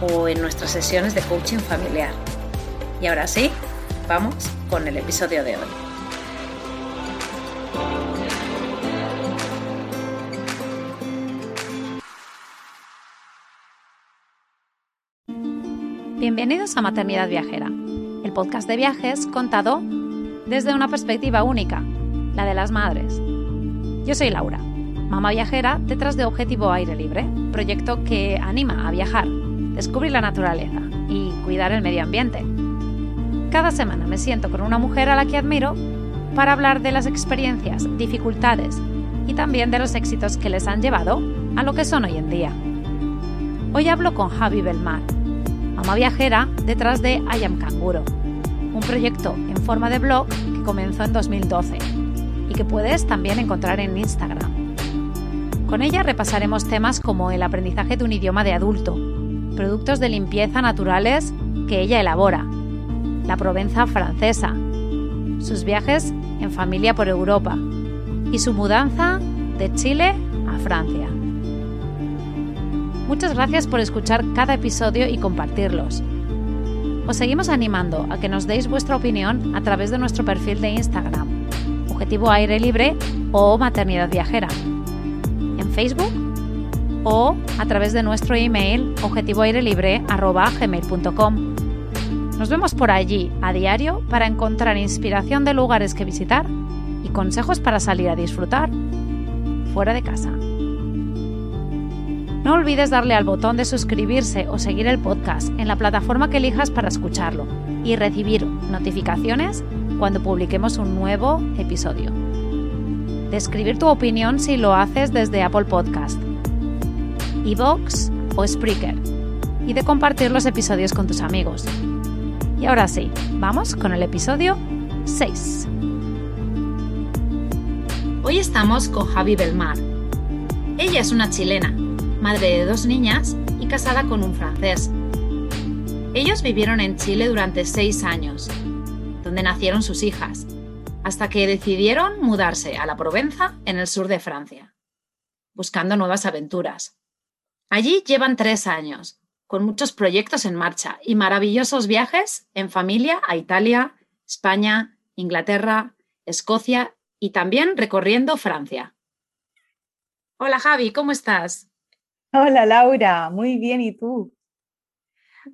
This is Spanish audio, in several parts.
o en nuestras sesiones de coaching familiar. Y ahora sí, vamos con el episodio de hoy. Bienvenidos a Maternidad Viajera, el podcast de viajes contado desde una perspectiva única, la de las madres. Yo soy Laura, mamá viajera detrás de Objetivo Aire Libre, proyecto que anima a viajar descubrir la naturaleza y cuidar el medio ambiente. Cada semana me siento con una mujer a la que admiro para hablar de las experiencias, dificultades y también de los éxitos que les han llevado a lo que son hoy en día. Hoy hablo con Javi Belmar, mamá viajera detrás de I Am Canguro, un proyecto en forma de blog que comenzó en 2012 y que puedes también encontrar en Instagram. Con ella repasaremos temas como el aprendizaje de un idioma de adulto, productos de limpieza naturales que ella elabora, la Provenza francesa, sus viajes en familia por Europa y su mudanza de Chile a Francia. Muchas gracias por escuchar cada episodio y compartirlos. Os seguimos animando a que nos deis vuestra opinión a través de nuestro perfil de Instagram, Objetivo Aire Libre o Maternidad Viajera. En Facebook o a través de nuestro email objetivoairelibre.com. Nos vemos por allí a diario para encontrar inspiración de lugares que visitar y consejos para salir a disfrutar fuera de casa. No olvides darle al botón de suscribirse o seguir el podcast en la plataforma que elijas para escucharlo y recibir notificaciones cuando publiquemos un nuevo episodio. De escribir tu opinión si lo haces desde Apple Podcast iVoox o Spreaker y de compartir los episodios con tus amigos. Y ahora sí, vamos con el episodio 6. Hoy estamos con Javi Belmar. Ella es una chilena, madre de dos niñas y casada con un francés. Ellos vivieron en Chile durante seis años, donde nacieron sus hijas, hasta que decidieron mudarse a la Provenza en el sur de Francia, buscando nuevas aventuras. Allí llevan tres años, con muchos proyectos en marcha y maravillosos viajes en familia a Italia, España, Inglaterra, Escocia y también recorriendo Francia. Hola Javi, ¿cómo estás? Hola Laura, muy bien, ¿y tú?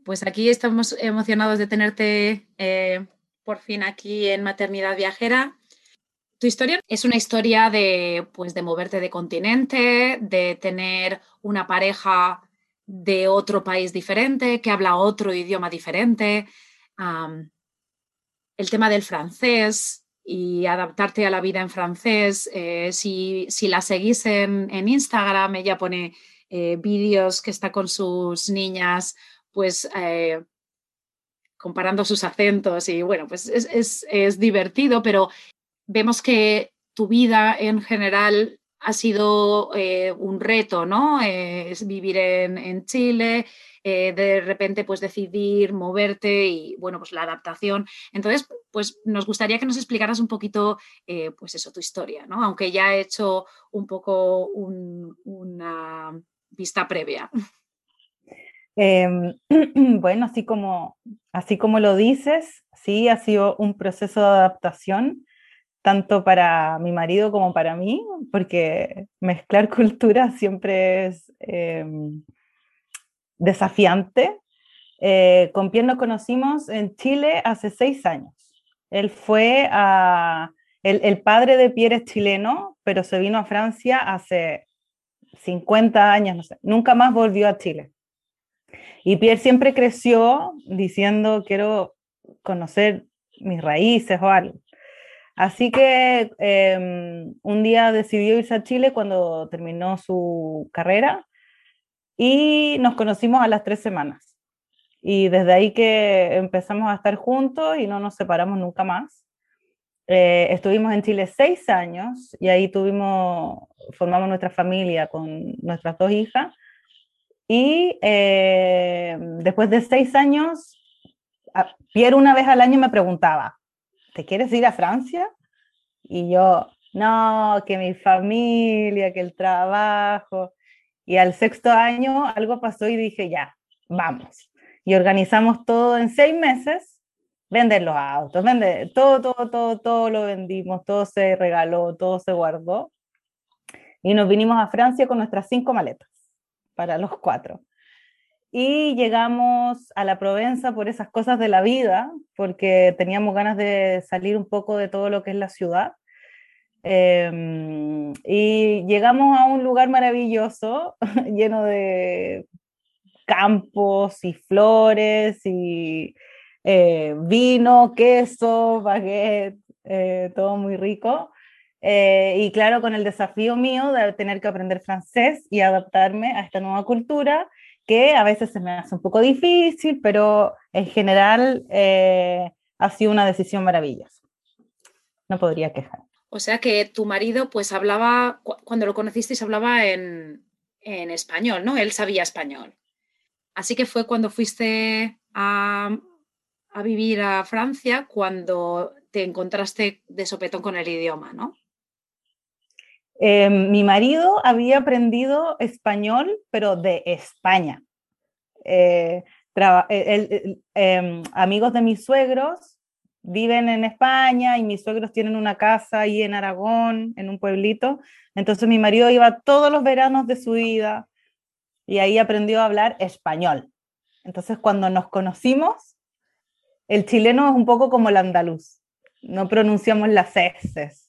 Pues aquí estamos emocionados de tenerte eh, por fin aquí en Maternidad Viajera tu historia es una historia de, pues, de moverte de continente, de tener una pareja de otro país diferente, que habla otro idioma diferente, el tema del francés y adaptarte a la vida en francés. Eh, si, la seguís en, Instagram, ella pone eh, vídeos que está con sus niñas, pues eh, comparando sus acentos y bueno, pues es, es divertido, pero vemos que tu vida en general ha sido eh, un reto, ¿no? es vivir en, Chile, eh, de repente pues decidir moverte y bueno, pues la adaptación. Entonces, pues nos gustaría que nos explicaras un poquito, eh, pues eso, tu historia, ¿no? Aunque ya he hecho un poco una vista previa. Em, bueno, así como, así como lo dices, sí, ha sido un proceso de adaptación tanto para mi marido como para mí, porque mezclar culturas siempre es em, desafiante. Eh, con Pierre nos conocimos en Chile hace seis años. Él fue a... El, padre de Pierre es chileno, pero se vino a Francia hace 50 años. Nunca más volvió a Chile. Y Pierre siempre creció diciendo, quiero conocer mis raíces o algo. Así que em, un día decidió irse a Chile cuando terminó su carrera y nos conocimos a las tres semanas. Y desde ahí que empezamos a estar juntos y no nos separamos nunca más. Eh, estuvimos en Chile seis años y ahí tuvimos, formamos nuestra familia con nuestras dos hijas. Y eh, después de seis años, Pierre una vez al año me preguntaba, ¿te quieres ir a Francia? Y yo, no, que mi familia, que el trabajo. Y al sexto año algo pasó y dije, ya, vamos. Y organizamos todo en seis meses, vender los autos, vender todo, todo, todo, todo lo vendimos, todo se regaló, todo se guardó. Y nos vinimos a Francia con nuestras cinco maletas para los cuatro y llegamos a la Provenza por esas cosas de la vida, porque teníamos ganas de salir un poco de todo lo que es la ciudad. Em, y llegamos a un lugar maravilloso, lleno de campos y flores y eh, vino, queso, baguette, eh, todo muy rico. Eh, y claro, con el desafío mío de tener que aprender francés y adaptarme a esta nueva cultura que a veces se me hace un poco difícil, pero en general eh, ha sido una decisión maravillosa. No podría quejar. O sea que tu marido pues hablaba, cuando lo conocisteis hablaba en, en español, ¿no? Él sabía español. Así que fue cuando fuiste a, a vivir a Francia cuando te encontraste de sopetón con el idioma, ¿no? Eh, mi marido había aprendido español, pero de España. Eh, eh, em, amigos de mis suegros viven en España y mis suegros tienen una casa ahí en Aragón, en un pueblito. Entonces mi marido iba todos los veranos de su vida y ahí aprendió a hablar español. Entonces cuando nos conocimos, el chileno es un poco como el andaluz. No pronunciamos las S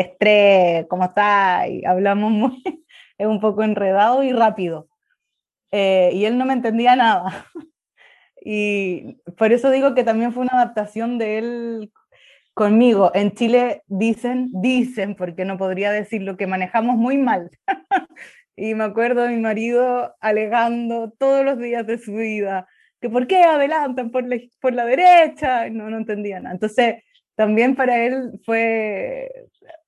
estrés, ¿cómo está? Y hablamos muy, es un poco enredado y rápido. Eh, y él no me entendía nada. y por eso digo que también fue una adaptación de él conmigo. En Chile dicen, dicen, porque no podría decir lo que manejamos muy mal. y me acuerdo de mi marido alegando todos los días de su vida que por qué adelantan por la, por la derecha, no, no entendía nada. Entonces, también para él fue,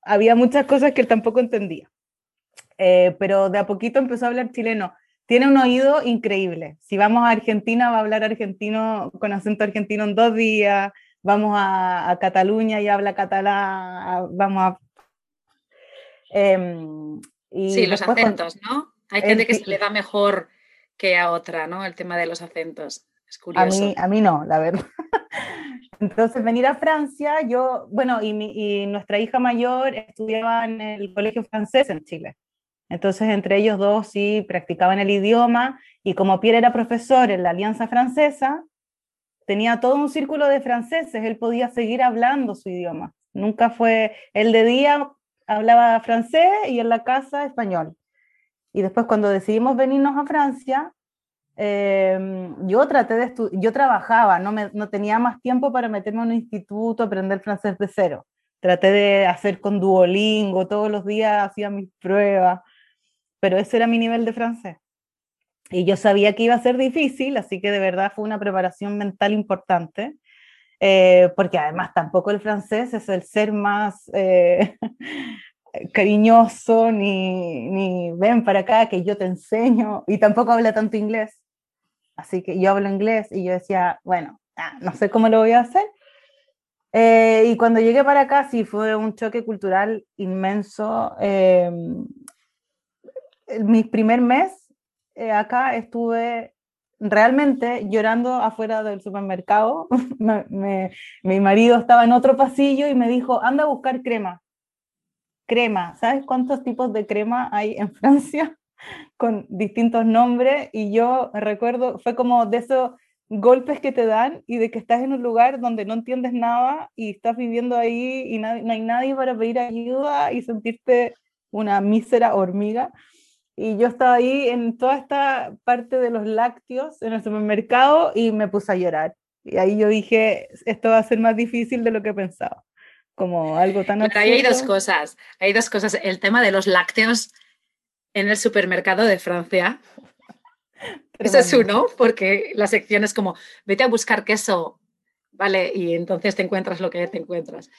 había muchas cosas que él tampoco entendía. Eh, pero de a poquito empezó a hablar chileno. Tiene un oído increíble. Si vamos a Argentina, va a hablar argentino con acento argentino en dos días. Vamos a, Cataluña y habla catalán. Vamos a. Em, sí, los acentos, ¿no? Hay gente que se le da mejor que a otra, ¿no? El tema de los acentos. Es curioso. A mí, a mí no, la verdad. Entonces, venir a Francia, yo, bueno, y, nuestra hija mayor estudiaba en el colegio francés en Chile. Entonces, entre ellos dos sí practicaban el idioma y como Pierre era profesor en la Alianza Francesa, tenía todo un círculo de franceses, él podía seguir hablando su idioma. Nunca fue, él de día hablaba francés y en la casa español. Y después cuando decidimos venirnos a Francia, Em, yo traté de yo trabajaba, no, me, no tenía más tiempo para meterme en un instituto, aprender francés de cero. Traté de hacer con Duolingo, todos los días hacía mis pruebas, pero ese era mi nivel de francés. Y yo sabía que iba a ser difícil, así que de verdad fue una preparación mental importante, eh, porque además tampoco el francés es el ser más eh, cariñoso, ni, ni ven para acá que yo te enseño, y tampoco habla tanto inglés. Así que yo hablo inglés y yo decía, bueno, ah, no sé cómo lo voy a hacer. Eh, y cuando llegué para acá sí fue un choque cultural inmenso. Eh, mi primer mes eh, acá estuve realmente llorando afuera del supermercado. mi marido estaba en otro pasillo y me dijo, anda a buscar crema. Crema, ¿sabes cuántos tipos de crema hay en Francia? Con distintos nombres y yo recuerdo, fue como de eso, golpes que te dan y de que estás en un lugar donde no entiendes nada y estás viviendo ahí y no hay nadie para pedir ayuda y sentirte una mísera hormiga. Y yo estaba ahí en toda esta parte de los lácteos en el supermercado y me puse a llorar. Y ahí yo dije, esto va a ser más difícil de lo que pensaba. Como algo tan Pero ahí hay dos cosas. Hay dos cosas. El tema de los lácteos en el supermercado de Francia eso es uno, porque la sección es como, vete a buscar queso, ¿vale? Y entonces te encuentras lo que te encuentras.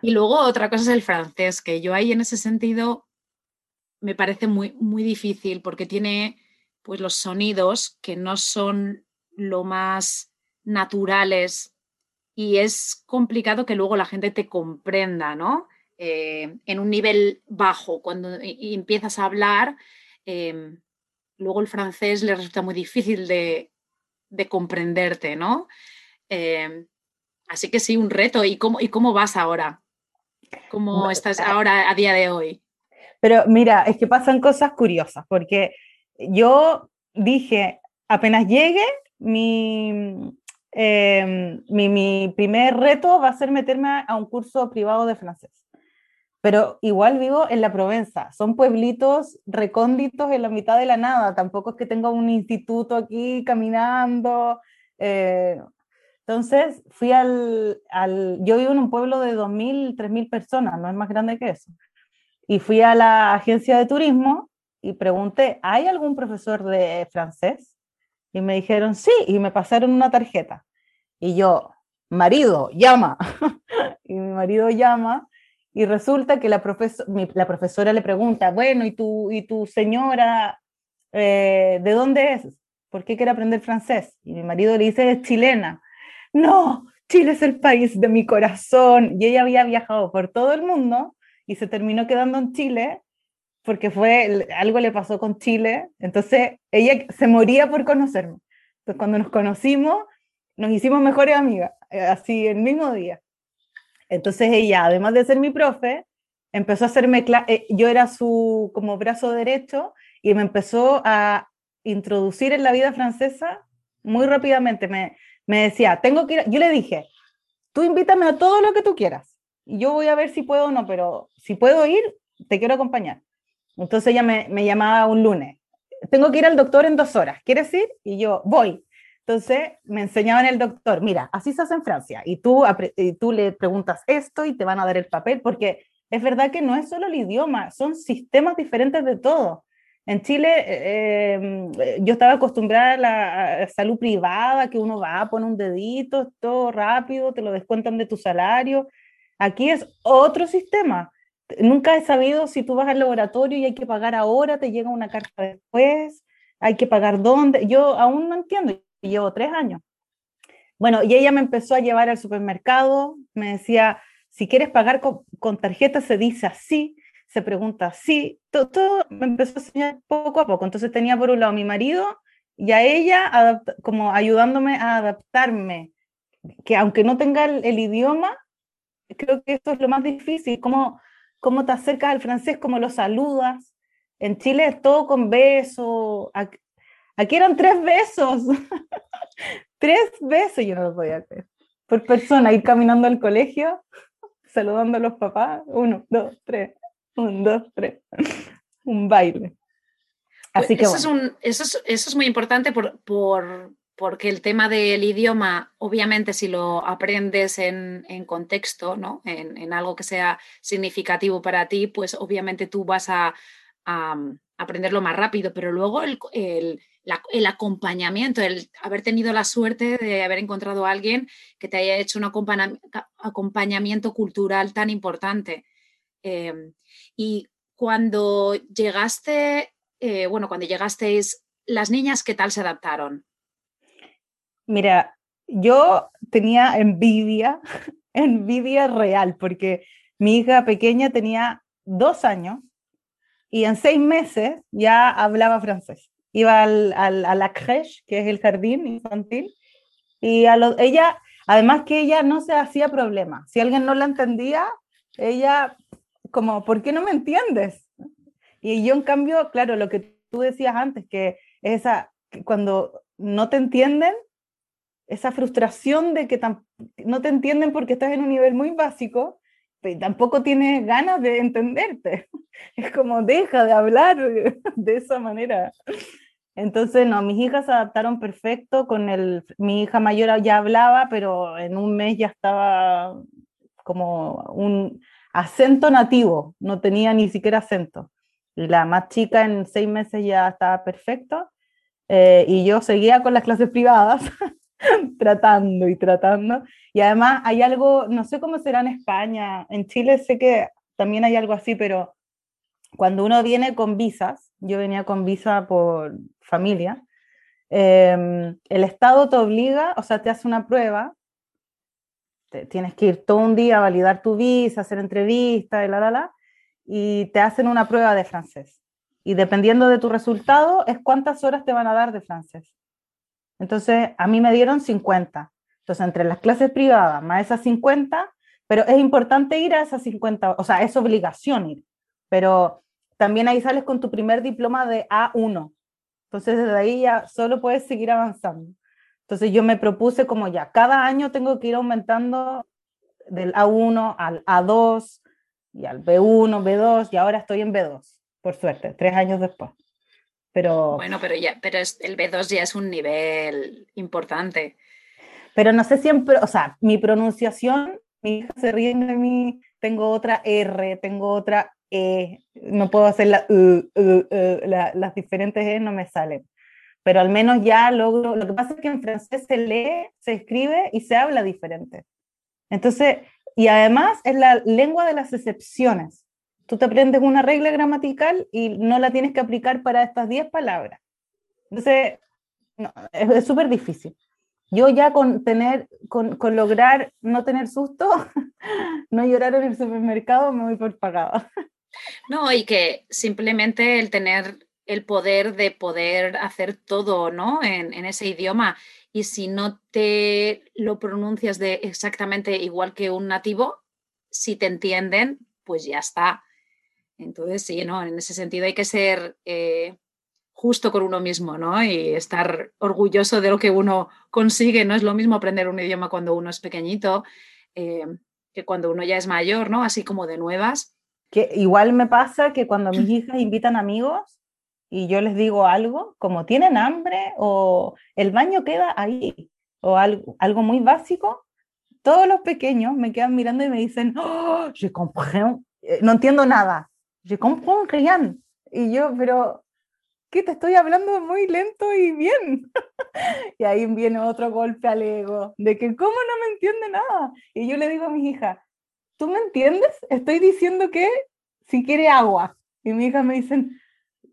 Y luego otra cosa es el francés, que yo ahí en ese sentido me parece muy, muy difícil porque tiene pues los sonidos que no son lo más naturales y es complicado que luego la gente te comprenda, ¿no? Eh, en un nivel bajo, cuando empiezas a hablar, em, luego el francés le resulta muy difícil de, comprenderte, ¿no? Eh, así que sí, un reto. ¿Y cómo, ¿Y cómo vas ahora? ¿Cómo estás ahora a día de hoy? Pero mira, es que pasan cosas curiosas, porque yo dije, apenas llegue, mi, em, mi, mi, primer reto va a ser meterme a un curso privado de francés pero igual vivo en la Provenza, son pueblitos recónditos en la mitad de la nada, tampoco es que tenga un instituto aquí caminando. Eh, entonces fui al, al, yo vivo en un pueblo de 2.000, 3.000 personas, no es más grande que eso. Y fui a la agencia de turismo y pregunté, ¿hay algún profesor de francés? Y me dijeron, sí, y me pasaron una tarjeta. Y yo, marido, llama. y mi marido llama y resulta que la, la profesora le pregunta, bueno, ¿y tu, y tu señora eh, de dónde es? ¿Por qué quiere aprender francés? Y mi marido le dice, es chilena. No, Chile es el país de mi corazón. Y ella había viajado por todo el mundo y se terminó quedando en Chile porque fue algo le pasó con Chile. Entonces ella se moría por conocerme. Entonces cuando nos conocimos, nos hicimos mejores amigas, eh, así el mismo día. Entonces ella, además de ser mi profe, empezó a hacerme, eh, yo era su como brazo derecho y me empezó a introducir en la vida francesa muy rápidamente. Me, decía, tengo que ir, yo le dije, tú invítame a todo lo que tú quieras yo voy a ver si puedo o no, pero si puedo ir, te quiero acompañar. Entonces ella me, me llamaba un lunes, tengo que ir al doctor en dos horas, ¿quieres ir? Y yo, voy. Entonces me enseñaban el doctor, mira, así se hace en Francia, y tú, tú le preguntas esto y te van a dar el papel, porque es verdad que no es solo el idioma, son sistemas diferentes de todo. En Chile eh, yo estaba acostumbrada a la salud privada, que uno va, pone un dedito, todo rápido, te lo descuentan de tu salario. Aquí es otro sistema. Nunca he sabido si tú vas al laboratorio y hay que pagar ahora, te llega una carta después, hay que pagar dónde. Yo aún no entiendo llevo tres años. Bueno, y ella me empezó a llevar al supermercado, me decía, si quieres pagar con, tarjeta se dice así, se pregunta así, todo, me empezó a enseñar poco a poco. Entonces tenía por un lado mi marido y a ella como ayudándome a adaptarme, que aunque no tenga el, idioma, creo que esto es lo más difícil, cómo, cómo te acercas al francés, cómo lo saludas. En Chile es todo con beso, Aquí eran tres besos. tres besos, yo no lo podía creer. Por persona, ir caminando al colegio, saludando a los papás. Uno, dos, tres. Un, dos, tres. Un baile. Así que eso, es un, eso, es, muy importante por, porque el tema del idioma, obviamente, si lo aprendes en, contexto, ¿no? En, algo que sea significativo para ti, pues obviamente tú vas a, aprenderlo más rápido, pero luego el, el acompañamiento, el haber tenido la suerte de haber encontrado a alguien que te haya hecho un acompañamiento cultural tan importante. Em, y cuando llegaste, eh, bueno, cuando llegasteis, las niñas, ¿qué tal se adaptaron? Mira, yo tenía envidia, envidia real, porque mi hija pequeña tenía dos años y en seis meses ya hablaba francés iba al, al, a la crèche, que es el jardín infantil, y a ella, además que ella no se hacía problema. Si alguien no la entendía, ella como, ¿por qué no me entiendes? Y yo en cambio, claro, lo que tú decías antes, que es esa, cuando no te entienden, esa frustración de que no te entienden porque estás en un nivel muy básico y tampoco tienes ganas de entenderte. Es como deja de hablar de esa manera. Entonces, no, mis hijas se adaptaron perfecto, con el, mi hija mayor ya hablaba, pero en un mes ya estaba como un acento nativo, no tenía ni siquiera acento. La más chica en seis meses ya estaba perfecto eh, y yo seguía con las clases privadas, tratando y tratando. Y además hay algo, no sé cómo será en España, en Chile sé que también hay algo así, pero cuando uno viene con visas, yo venía con visa por familia, em, el Estado te obliga, o sea, te hace una prueba, tienes que ir todo un día a validar tu visa, hacer entrevistas, y la, la, la, y te hacen una prueba de francés. Y dependiendo de tu resultado, es cuántas horas te van a dar de francés. Entonces, a mí me dieron 50. Entonces, entre las clases privadas más esas 50, pero es importante ir a esas 50, o sea, es obligación ir, pero también ahí sales con tu primer diploma de A1. Entonces, desde ahí ya solo puedes seguir avanzando. Entonces, yo me propuse como ya, cada año tengo que ir aumentando del A1 al A2 y al B1, B2, y ahora estoy en B2, por suerte, tres años después. Pero, bueno, pero ya, pero el B2 ya es un nivel importante. Pero no sé siempre, o sea, mi pronunciación, mi hija se ríe de mí, tengo otra R, tengo otra E, no puedo hacer la, las diferentes E no me salen. Pero al menos ya logro, lo que pasa es que en francés se lee, se escribe y se habla diferente. Entonces, y además es la lengua de las excepciones. Tú te aprendes una regla gramatical y no la tienes que aplicar para estas 10 palabras. Entonces, es súper difícil. Yo ya con tener, con, con, lograr no tener susto, no llorar en el supermercado, me voy por pagada. No, y que simplemente el tener el poder de poder hacer todo, ¿no? En, ese idioma. Y si no te lo pronuncias de exactamente igual que un nativo, si te entienden, pues ya está. Entonces, sí, ¿no? En ese sentido hay que ser eh, justo con uno mismo, ¿no? Y estar orgulloso de lo que uno consigue. No es lo mismo aprender un idioma cuando uno es pequeñito eh, que cuando uno ya es mayor, ¿no? Así como de nuevas. Que igual me pasa que cuando mis hijas invitan amigos, y yo les digo algo, como tienen hambre o el baño queda ahí, o algo, algo muy básico, todos los pequeños me quedan mirando y me dicen, oh, je comprends, eh, no entiendo nada, je comprends rien. Y yo, pero, ¿qué te estoy hablando muy lento y bien? y ahí viene otro golpe al ego, de que, ¿cómo no me entiende nada? Y yo le digo a mis hijas, ¿tú me entiendes? Estoy diciendo que si quiere agua. Y mi hija me dicen,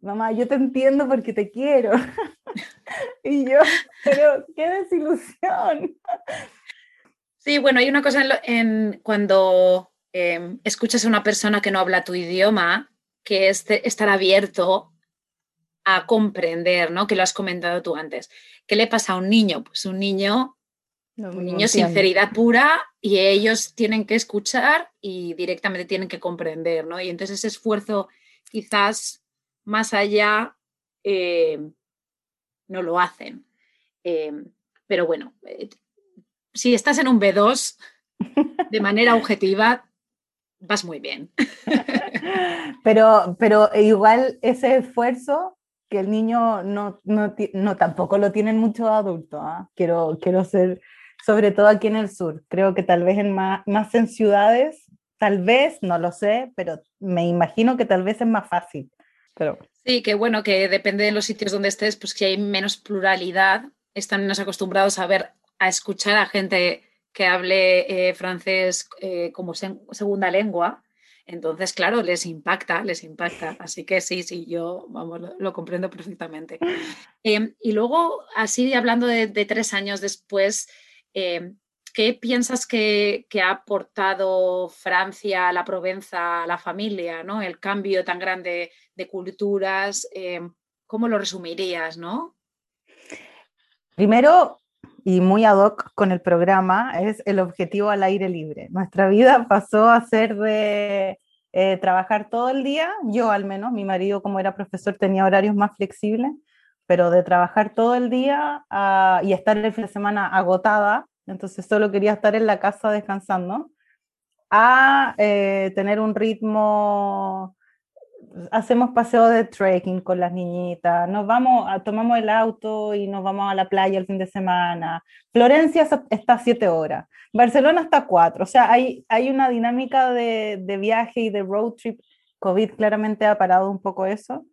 mamá, yo te entiendo porque te quiero. y yo, pero qué desilusión. Sí, bueno, hay una cosa en, cuando em, escuchas a una persona que no habla tu idioma, que es estar abierto a comprender, ¿no? Que lo has comentado tú antes. ¿Qué le pasa a un niño? Pues un niño, un niño sinceridad pura y ellos tienen que escuchar y directamente tienen que comprender, ¿no? Y entonces ese esfuerzo quizás más allá eh, no lo hacen. Eh, pero bueno, eh, si estás en un B2 de manera objetiva, vas muy bien. pero, pero igual ese esfuerzo que el niño no, no, no tampoco lo tienen muchos adultos. ¿ah? Quiero, quiero ser, sobre todo aquí en el sur, creo que tal vez en más, más en ciudades, tal vez, no lo sé, pero me imagino que tal vez es más fácil. Sí, que bueno, que depende de los sitios donde estés, pues que hay menos pluralidad, están menos acostumbrados a ver, a escuchar a gente que hable eh, francés eh, como segunda lengua. Entonces, claro, les impacta, les impacta. Así que sí, sí, yo vamos, lo, comprendo perfectamente. Em, y luego, así hablando de, tres años después, em, ¿qué piensas que, ha aportado Francia la Provenza, la familia, ¿no? el cambio tan grande de culturas? Eh, ¿Cómo lo resumirías? ¿no? Primero, y muy ad hoc con el programa, es el objetivo al aire libre. Nuestra vida pasó a ser de eh, trabajar todo el día, yo al menos, mi marido como era profesor tenía horarios más flexibles, pero de trabajar todo el día ah, y estar el fin de semana agotada, entonces solo quería estar en la casa descansando, a eh, tener un ritmo, hacemos paseo de trekking con las niñitas, nos vamos, tomamos el auto y nos vamos a la playa el fin de semana. Florencia está a siete horas, Barcelona está a cuatro, o sea, hay, hay una dinámica de, de viaje y de road trip. COVID claramente ha parado un poco eso,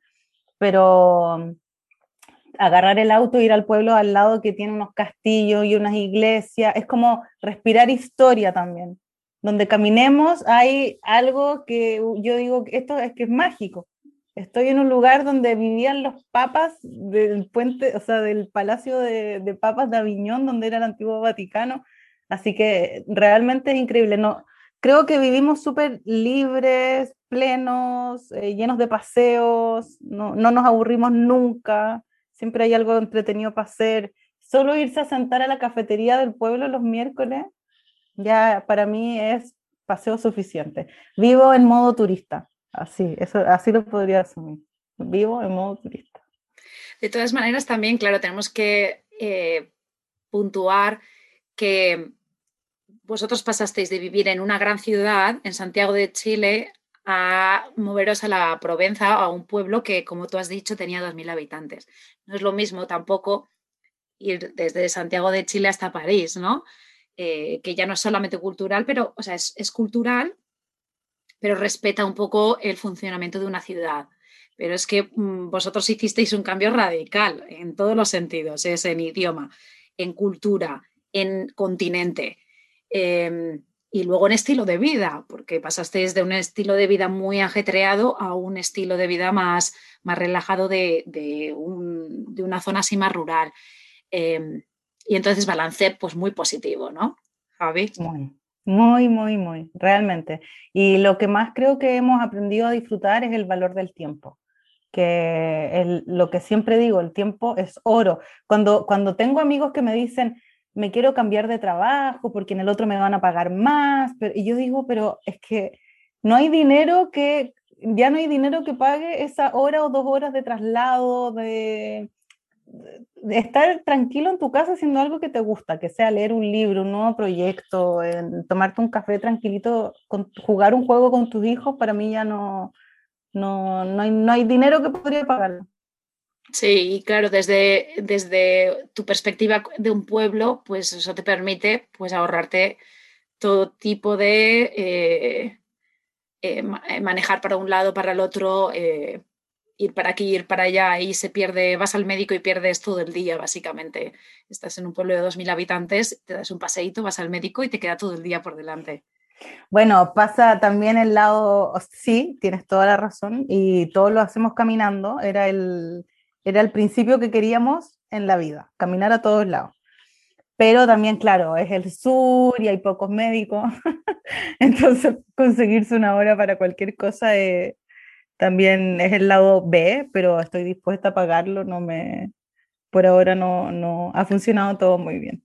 pero agarrar el auto, ir al pueblo al lado que tiene unos castillos y unas iglesias, es como respirar historia también. Donde caminemos hay algo que yo digo esto es que es mágico. Estoy en un lugar donde vivían los papas del puente, o sea, del palacio de, de papas de Aviñón, donde era el antiguo Vaticano. Así que realmente es increíble. No, creo que vivimos súper libres, plenos, eh, llenos de paseos, no, no, nos aburrimos nunca siempre hay algo entretenido para hacer. Solo irse a sentar a la cafetería del pueblo los miércoles, ya para mí es paseo suficiente. Vivo en modo turista, así, eso, así lo podría asumir. Vivo en modo turista. De todas maneras, también, claro, tenemos que eh, puntuar que vosotros pasasteis de vivir en una gran ciudad, en Santiago de Chile, a moveros a la Provenza, a un pueblo que, como tú has dicho, tenía 2.000 habitantes. No es lo mismo tampoco ir desde Santiago de Chile hasta París, ¿no? Eh, que ya no es solamente cultural, pero, o sea, es, es, cultural, pero respeta un poco el funcionamiento de una ciudad. Pero es que mmm, vosotros hicisteis un cambio radical en todos los sentidos, es en idioma, en cultura, en continente. Eh, y luego en estilo de vida, porque pasasteis de un estilo de vida muy ajetreado a un estilo de vida más, más relajado de, de, un, de una zona así más rural. Eh, y entonces balance pues muy positivo, ¿no, Javi? Muy, muy, muy, muy, realmente. Y lo que más creo que hemos aprendido a disfrutar es el valor del tiempo que el, lo que siempre digo, el tiempo es oro. Cuando, cuando tengo amigos que me dicen, me quiero cambiar de trabajo porque en el otro me van a pagar más. Pero, y yo digo, pero es que no hay dinero que, ya no hay dinero que pague esa hora o dos horas de traslado, de, estar tranquilo en tu casa haciendo algo que te gusta, que sea leer un libro, un nuevo proyecto, tomarte un café tranquilito, jugar un juego con tus hijos, para mí ya no, no, no, hay, no hay dinero que podría pagarlo. Sí, claro, desde, desde tu perspectiva de un pueblo, pues eso te permite pues, ahorrarte todo tipo de eh, eh, manejar para un lado, para el otro, eh, ir para aquí, ir para allá, y se pierde, vas al médico y pierdes todo el día, básicamente. Estás en un pueblo de 2.000 habitantes, te das un paseíto, vas al médico y te queda todo el día por delante. Bueno, pasa también el lado, sí, tienes toda la razón, y todos lo hacemos caminando, era el era el principio que queríamos en la vida, caminar a todos lados. Pero también, claro, es el sur y hay pocos médicos, entonces conseguirse una hora para cualquier cosa eh, también es el lado B, pero estoy dispuesta a pagarlo, no me, por ahora no, no ha funcionado todo muy bien.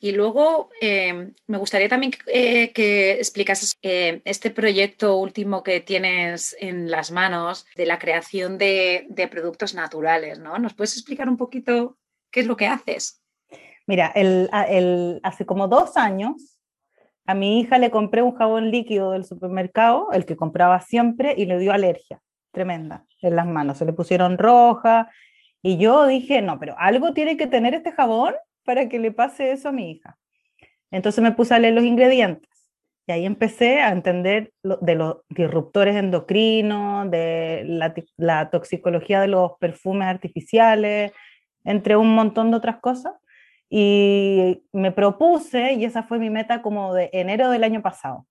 Y luego eh, me gustaría también eh, que explicases eh, este proyecto último que tienes en las manos de la creación de, productos naturales, ¿no? ¿Nos puedes explicar un poquito qué es lo que haces? Mira, hace como dos años a mi hija le compré un jabón líquido del supermercado, el que compraba siempre, y le dio alergia tremenda en las manos. Se le pusieron roja y yo dije, no, pero algo tiene que tener este jabón para que le pase eso a mi hija. Entonces me puse a leer los ingredientes y ahí empecé a entender de los disruptores endocrinos, de la, la, toxicología de los perfumes artificiales, entre un montón de otras cosas. Y me propuse, y esa fue mi meta como de enero del año pasado,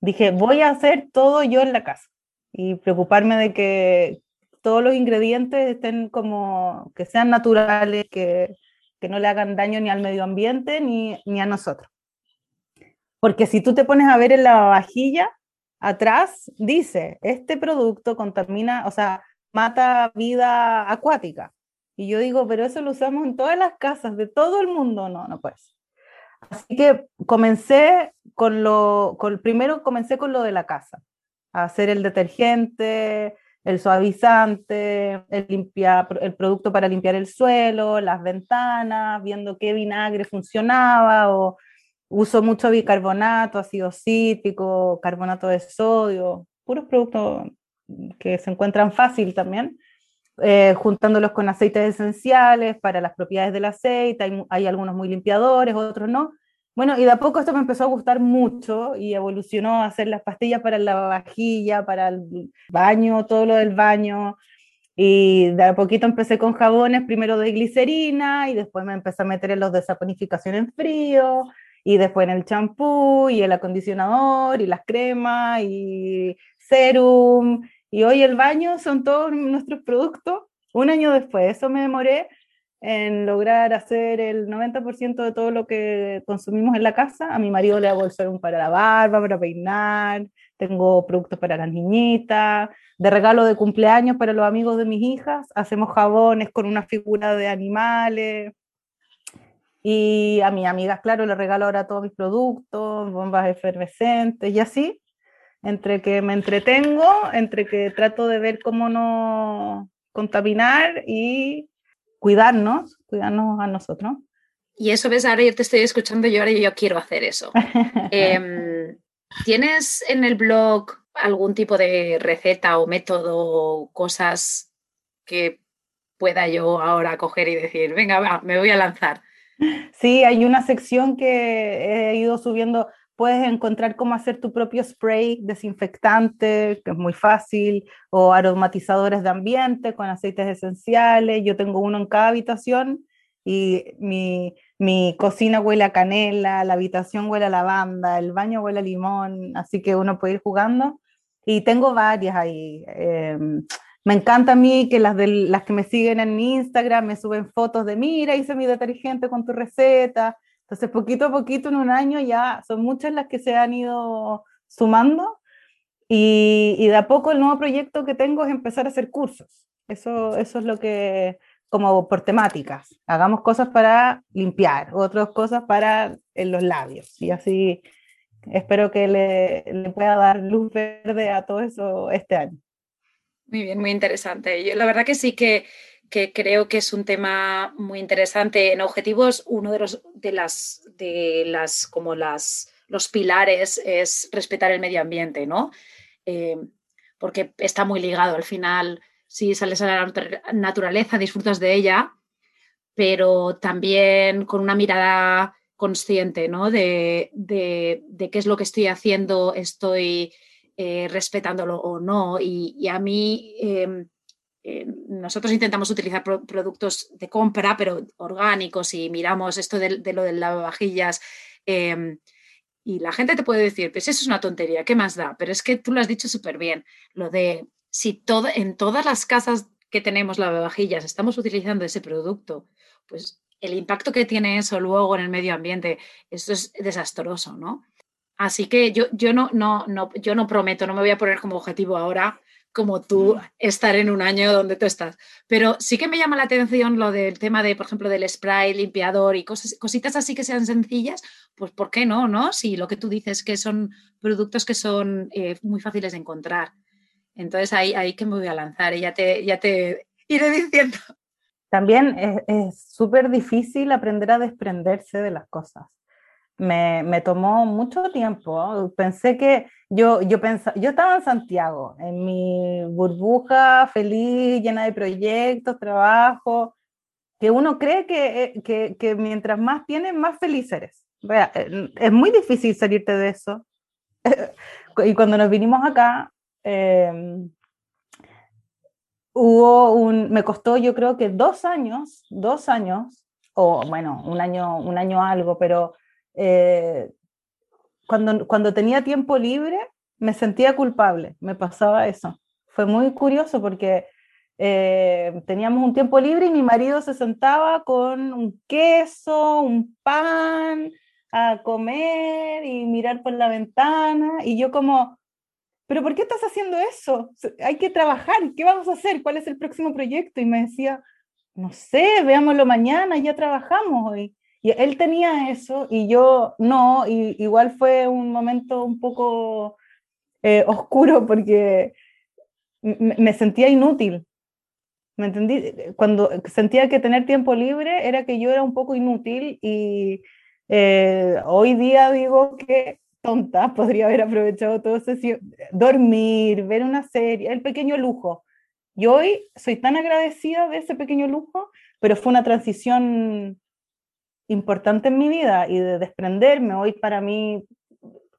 dije, voy a hacer todo yo en la casa y preocuparme de que todos los ingredientes estén como, que sean naturales, que, que no le hagan daño ni al medio ambiente ni, ni a nosotros. Porque si tú te pones a ver en la vajilla, atrás dice, este producto contamina, o sea, mata vida acuática. Y yo digo, pero eso lo usamos en todas las casas de todo el mundo. No, no puede ser. Así que comencé con lo, con, primero comencé con lo de la casa, a hacer el detergente, el suavizante, el, limpia, el producto para limpiar el suelo, las ventanas, viendo qué vinagre funcionaba o uso mucho bicarbonato, ácido cítrico, carbonato de sodio, puros productos que se encuentran fácil también, eh, juntándolos con aceites esenciales para las propiedades del aceite, hay, hay, algunos muy limpiadores, otros no. Bueno, y de a poco esto me empezó a gustar mucho y evolucionó a hacer las pastillas para la vajilla, para el baño, todo lo del baño. Y de a poquito empecé con jabones, primero de glicerina y después me empecé a meter en los de saponificación en frío y después en el champú y el acondicionador y las cremas y serum y hoy el baño son todos nuestros productos. Un año después, eso me demoré en lograr hacer el 90% de todo lo que consumimos en la casa. A mi marido le hago el serum para la barba, para peinar, tengo productos para las niñitas, de regalo de cumpleaños para los amigos de mis hijas, hacemos jabones con una figura de animales. Y a mis amigas, claro, le regalo ahora todos mis productos, bombas efervescentes y así entre que me entretengo, entre que trato de ver cómo no contaminar y cuidarnos, cuidarnos a nosotros. Y eso ves, ahora yo te estoy escuchando y ahora yo quiero hacer eso. Em, ¿Tienes en el blog algún tipo de receta o método o cosas que pueda yo ahora coger y decir, venga, me voy a lanzar? Sí, hay una sección que he ido subiendo puedes encontrar cómo hacer tu propio spray desinfectante, que es muy fácil, o aromatizadores de ambiente con aceites esenciales. Yo tengo uno en cada habitación y mi, mi cocina huele a canela, la habitación huele a lavanda, el baño huele a limón, así que uno puede ir jugando. Y tengo varias ahí. Em, me encanta a mí que las, de, las que me siguen en Instagram me suben fotos de, mira, hice mi detergente con tu receta entonces, poquito a poquito, en un año ya son muchas las que se han ido sumando y, y, de a poco el nuevo proyecto que tengo es empezar a hacer cursos. Eso, eso es lo que, como por temáticas, hagamos cosas para limpiar, otras cosas para los labios y así espero que le, le pueda dar luz verde a todo eso este año. Muy bien, muy interesante. Yo la verdad que sí que que creo que es un tema muy interesante. En objetivos, uno de los de las de las como las los pilares es respetar el medio ambiente, ¿no? Eh, porque está muy ligado al final. Si sales a la naturaleza, disfrutas de ella, pero también con una mirada consciente, ¿no? De, qué es lo que estoy haciendo, estoy eh, respetándolo o no. Y, a mí em, eh, nosotros intentamos utilizar productos de compra, pero orgánicos, y miramos esto de, lo del lavavajillas. Em, y la gente te puede decir, pues eso es una tontería, ¿qué más da? Pero es que tú lo has dicho súper bien, lo de si todo, en todas las casas que tenemos lavavajillas estamos utilizando ese producto, pues el impacto que tiene eso luego en el medio ambiente, eso es desastroso, ¿no? Así que yo, yo, no, no, no, yo no prometo, no me voy a poner como objetivo ahora como tú estar en un año donde tú estás. Pero sí que me llama la atención lo del tema de, por ejemplo, del spray, limpiador y cosas, cositas así que sean sencillas, pues ¿por qué no? no? Si lo que tú dices que son productos que son eh, muy fáciles de encontrar. Entonces ahí, ahí que me voy a lanzar y ya te, ya te iré diciendo. También es súper difícil aprender a desprenderse de las cosas me, me, tomó mucho tiempo. Pensé que yo, yo, pensaba, yo estaba en Santiago, en mi burbuja feliz, llena de proyectos, trabajo, que uno cree que, eh, que, que mientras más tienes, más feliz eres. Eh, es muy difícil salirte de eso. y cuando nos vinimos acá, em, hubo un, me costó yo creo que dos años, dos años, o bueno, un año, un año algo, pero eh, cuando, cuando tenía tiempo libre me sentía culpable, me pasaba eso. Fue muy curioso porque eh, teníamos un tiempo libre y mi marido se sentaba con un queso, un pan, a comer y mirar por la ventana y yo como, pero ¿por qué estás haciendo eso? Hay que trabajar, ¿qué vamos a hacer? ¿Cuál es el próximo proyecto? Y me decía, no sé, veámoslo mañana, ya trabajamos hoy. Y él tenía eso y yo no, y igual fue un momento un poco eh, oscuro porque me sentía inútil. ¿Me entendí? Cuando sentía que tener tiempo libre era que yo era un poco inútil y eh, hoy día digo que tonta, podría haber aprovechado todo ese dormir, ver una serie, el pequeño lujo. Y hoy soy tan agradecida de ese pequeño lujo, pero fue una transición importante en mi vida y de desprenderme. Hoy para mí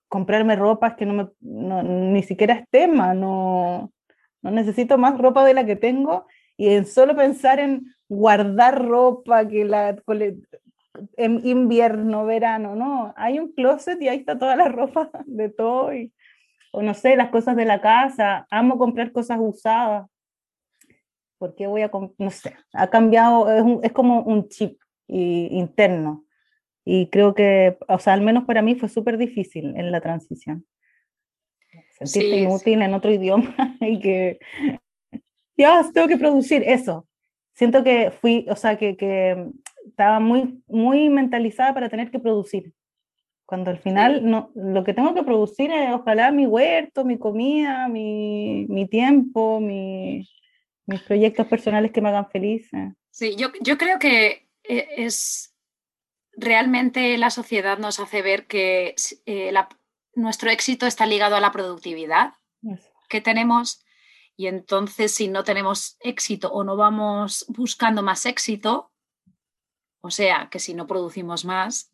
comprarme ropa que no me, ni siquiera es tema, no, no necesito más ropa de la que tengo. Y en solo pensar en guardar ropa que la en invierno, verano, no, hay un closet y ahí está toda la ropa de todo y, o no sé, las cosas de la casa, amo comprar cosas usadas. ¿Por qué voy a no sé, ha cambiado, es, es como un chip interno. Y creo que, o sea, al menos para mí fue súper difícil en la transición. Sentirte inútil en otro idioma y que, Dios, tengo que producir eso. Siento que fui, o sea, que, que estaba muy, muy mentalizada para tener que producir. Cuando al final no, lo que tengo que producir es ojalá mi huerto, mi comida, mi, mi tiempo, mi, mis proyectos personales que me hagan feliz. Sí, yo, yo creo que es realmente la sociedad nos hace ver que eh, nuestro éxito está ligado a la productividad que tenemos y entonces si no tenemos éxito o no vamos buscando más éxito, o sea, que si no producimos más,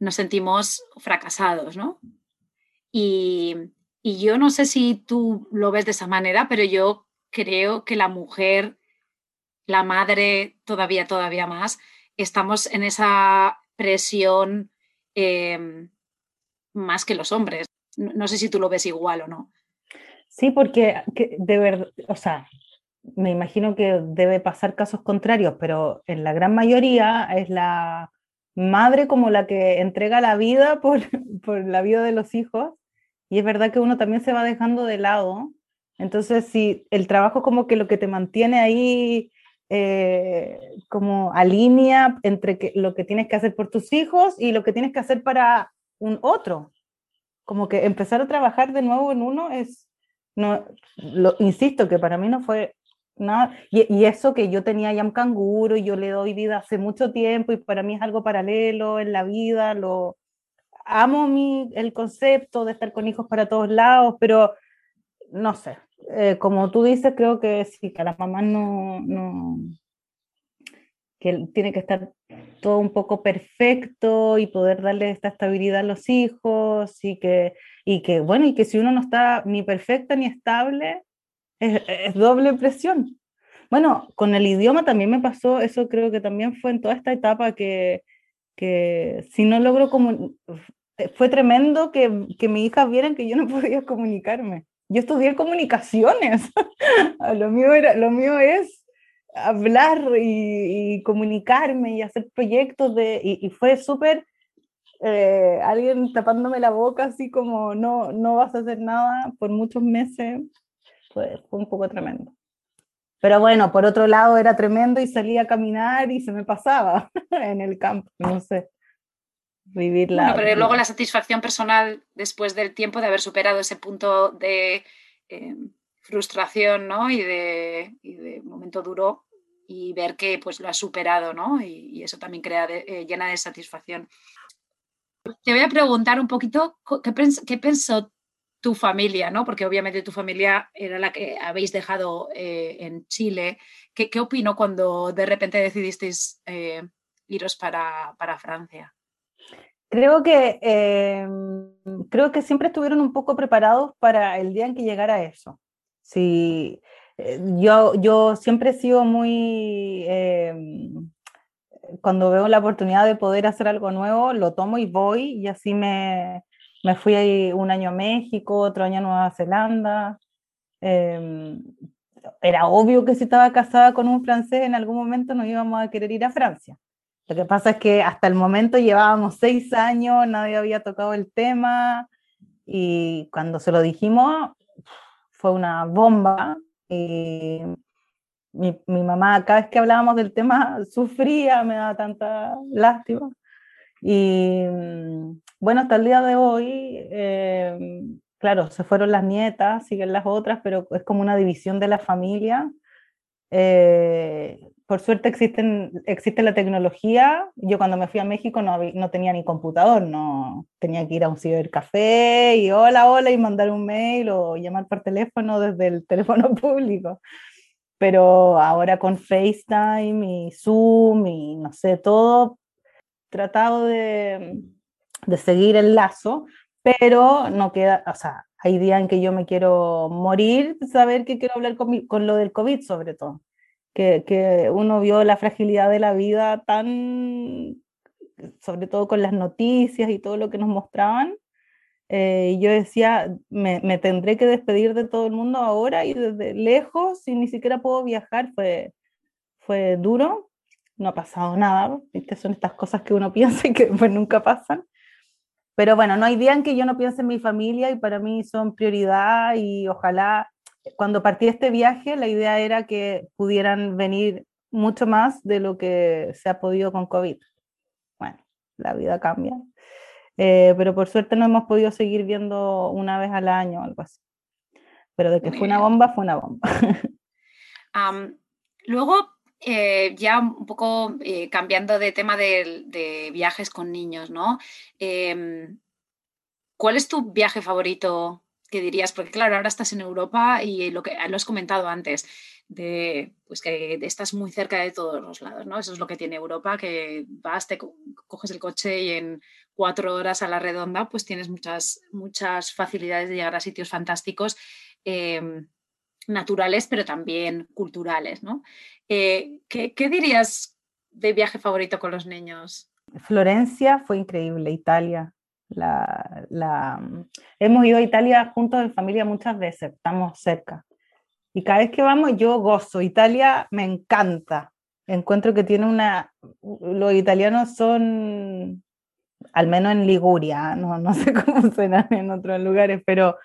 nos sentimos fracasados, ¿no? Y, y yo no sé si tú lo ves de esa manera, pero yo creo que la mujer la madre todavía, todavía más, estamos en esa presión em, más que los hombres. No, sé si tú lo ves igual o no. Sí, porque de verdad, o sea, me imagino que debe pasar casos contrarios, pero en la gran mayoría es la madre como la que entrega la vida por, por la vida de los hijos. Y es verdad que uno también se va dejando de lado. Entonces, si el trabajo como que lo que te mantiene ahí eh, como alinea entre lo que tienes que hacer por tus hijos y lo que tienes que hacer para un otro. Como que empezar a trabajar de nuevo en uno es, no, lo, insisto que para mí no fue nada, y, eso que yo tenía ya un canguro y yo le doy vida hace mucho tiempo y para mí es algo paralelo en la vida, lo amo mi, el concepto de estar con hijos para todos lados, pero no sé, eh, como tú dices, creo que sí, que a las mamás no, no, que tiene que estar todo un poco perfecto y poder darle esta estabilidad a los hijos y que, y que bueno, y que si uno no está ni perfecta ni estable, es, doble presión. Bueno, con el idioma también me pasó, eso creo que también fue en toda esta etapa que, que si no logro fue tremendo que, que mis hijas vieran que yo no podía comunicarme yo estudié comunicaciones. lo, mío era, lo mío es hablar y, comunicarme y hacer proyectos de, y, fue súper eh, alguien tapándome la boca así como no, no vas a hacer nada por muchos meses, fue, fue un poco tremendo. Pero bueno, por otro lado era tremendo y salía a caminar y se me pasaba en el campo, no sé vivirla. pero luego la satisfacción personal después del tiempo de haber superado ese punto de eh, frustración ¿no? y, de, y, de, momento duro y ver que pues lo has superado ¿no? y, eso también crea eh, llena de satisfacción. Te voy a preguntar un poquito qué, qué pensó tu familia, ¿no? Porque obviamente tu familia era la que habéis dejado eh, en Chile. ¿Qué, ¿Qué, opinó cuando de repente decidisteis iros para, para Francia? Creo que, em, creo que siempre estuvieron un poco preparados para el día en que llegara eso. Sí, eh, yo, yo siempre he sido muy, em, cuando veo la oportunidad de poder hacer algo nuevo, lo tomo y voy, y así me, me fui ahí un año a México, otro año a Nueva Zelanda. Em, era obvio que si estaba casada con un francés, en algún momento nos íbamos a querer ir a Francia. Lo que pasa es que hasta el momento llevábamos seis años, nadie había tocado el tema y cuando se lo dijimos fue una bomba. Y mi, mi, mamá, cada vez que hablábamos del tema, sufría, me daba tanta lástima. Y bueno, hasta el día de hoy, eh, claro, se fueron las nietas, siguen las otras, pero es como una división de la familia. Eh, por suerte existen, existe la tecnología. Yo cuando me fui a México no, no tenía ni computador, no tenía que ir a un cibercafé y hola, hola y mandar un mail o llamar por teléfono desde el teléfono público. Pero ahora con FaceTime y Zoom y no sé, todo, tratado de, de seguir el lazo, pero no queda, o sea, hay días en que yo me quiero morir, saber que quiero hablar con, con lo del COVID sobre todo que, uno vio la fragilidad de la vida tan, sobre todo con las noticias y todo lo que nos mostraban, eh, yo decía, me, tendré que despedir de todo el mundo ahora y desde lejos, y ni siquiera puedo viajar, fue, fue duro, no ha pasado nada, ¿viste? son estas cosas que uno piensa y que pues nunca pasan. Pero bueno, no hay día en que yo no piense en mi familia y para mí son prioridad y ojalá cuando partí este viaje, la idea era que pudieran venir mucho más de lo que se ha podido con COVID. Bueno, la vida cambia. Eh, pero por suerte no hemos podido seguir viendo una vez al año o algo así. Pero de que fue una bomba, fue una bomba. luego, eh, ya un poco eh, cambiando de tema de, de, viajes con niños, ¿no? Em, ¿Cuál es tu viaje favorito ¿Qué dirías? Porque claro, ahora estás en Europa y lo que lo has comentado antes, de pues que estás muy cerca de todos los lados, ¿no? Eso es lo que tiene Europa, que vas, te coges el coche y en cuatro horas a la redonda, pues tienes muchas, muchas facilidades de llegar a sitios fantásticos. Em, naturales, pero también culturales, ¿no? Eh, ¿qué, ¿Qué dirías de viaje favorito con los niños? Florencia fue increíble, Italia. La, la, hemos ido a Italia juntos en familia muchas veces, estamos cerca. Y cada vez que vamos yo gozo. Italia me encanta. Encuentro que tiene una... Los italianos son, al menos en Liguria, no, no sé cómo serán en otros lugares, pero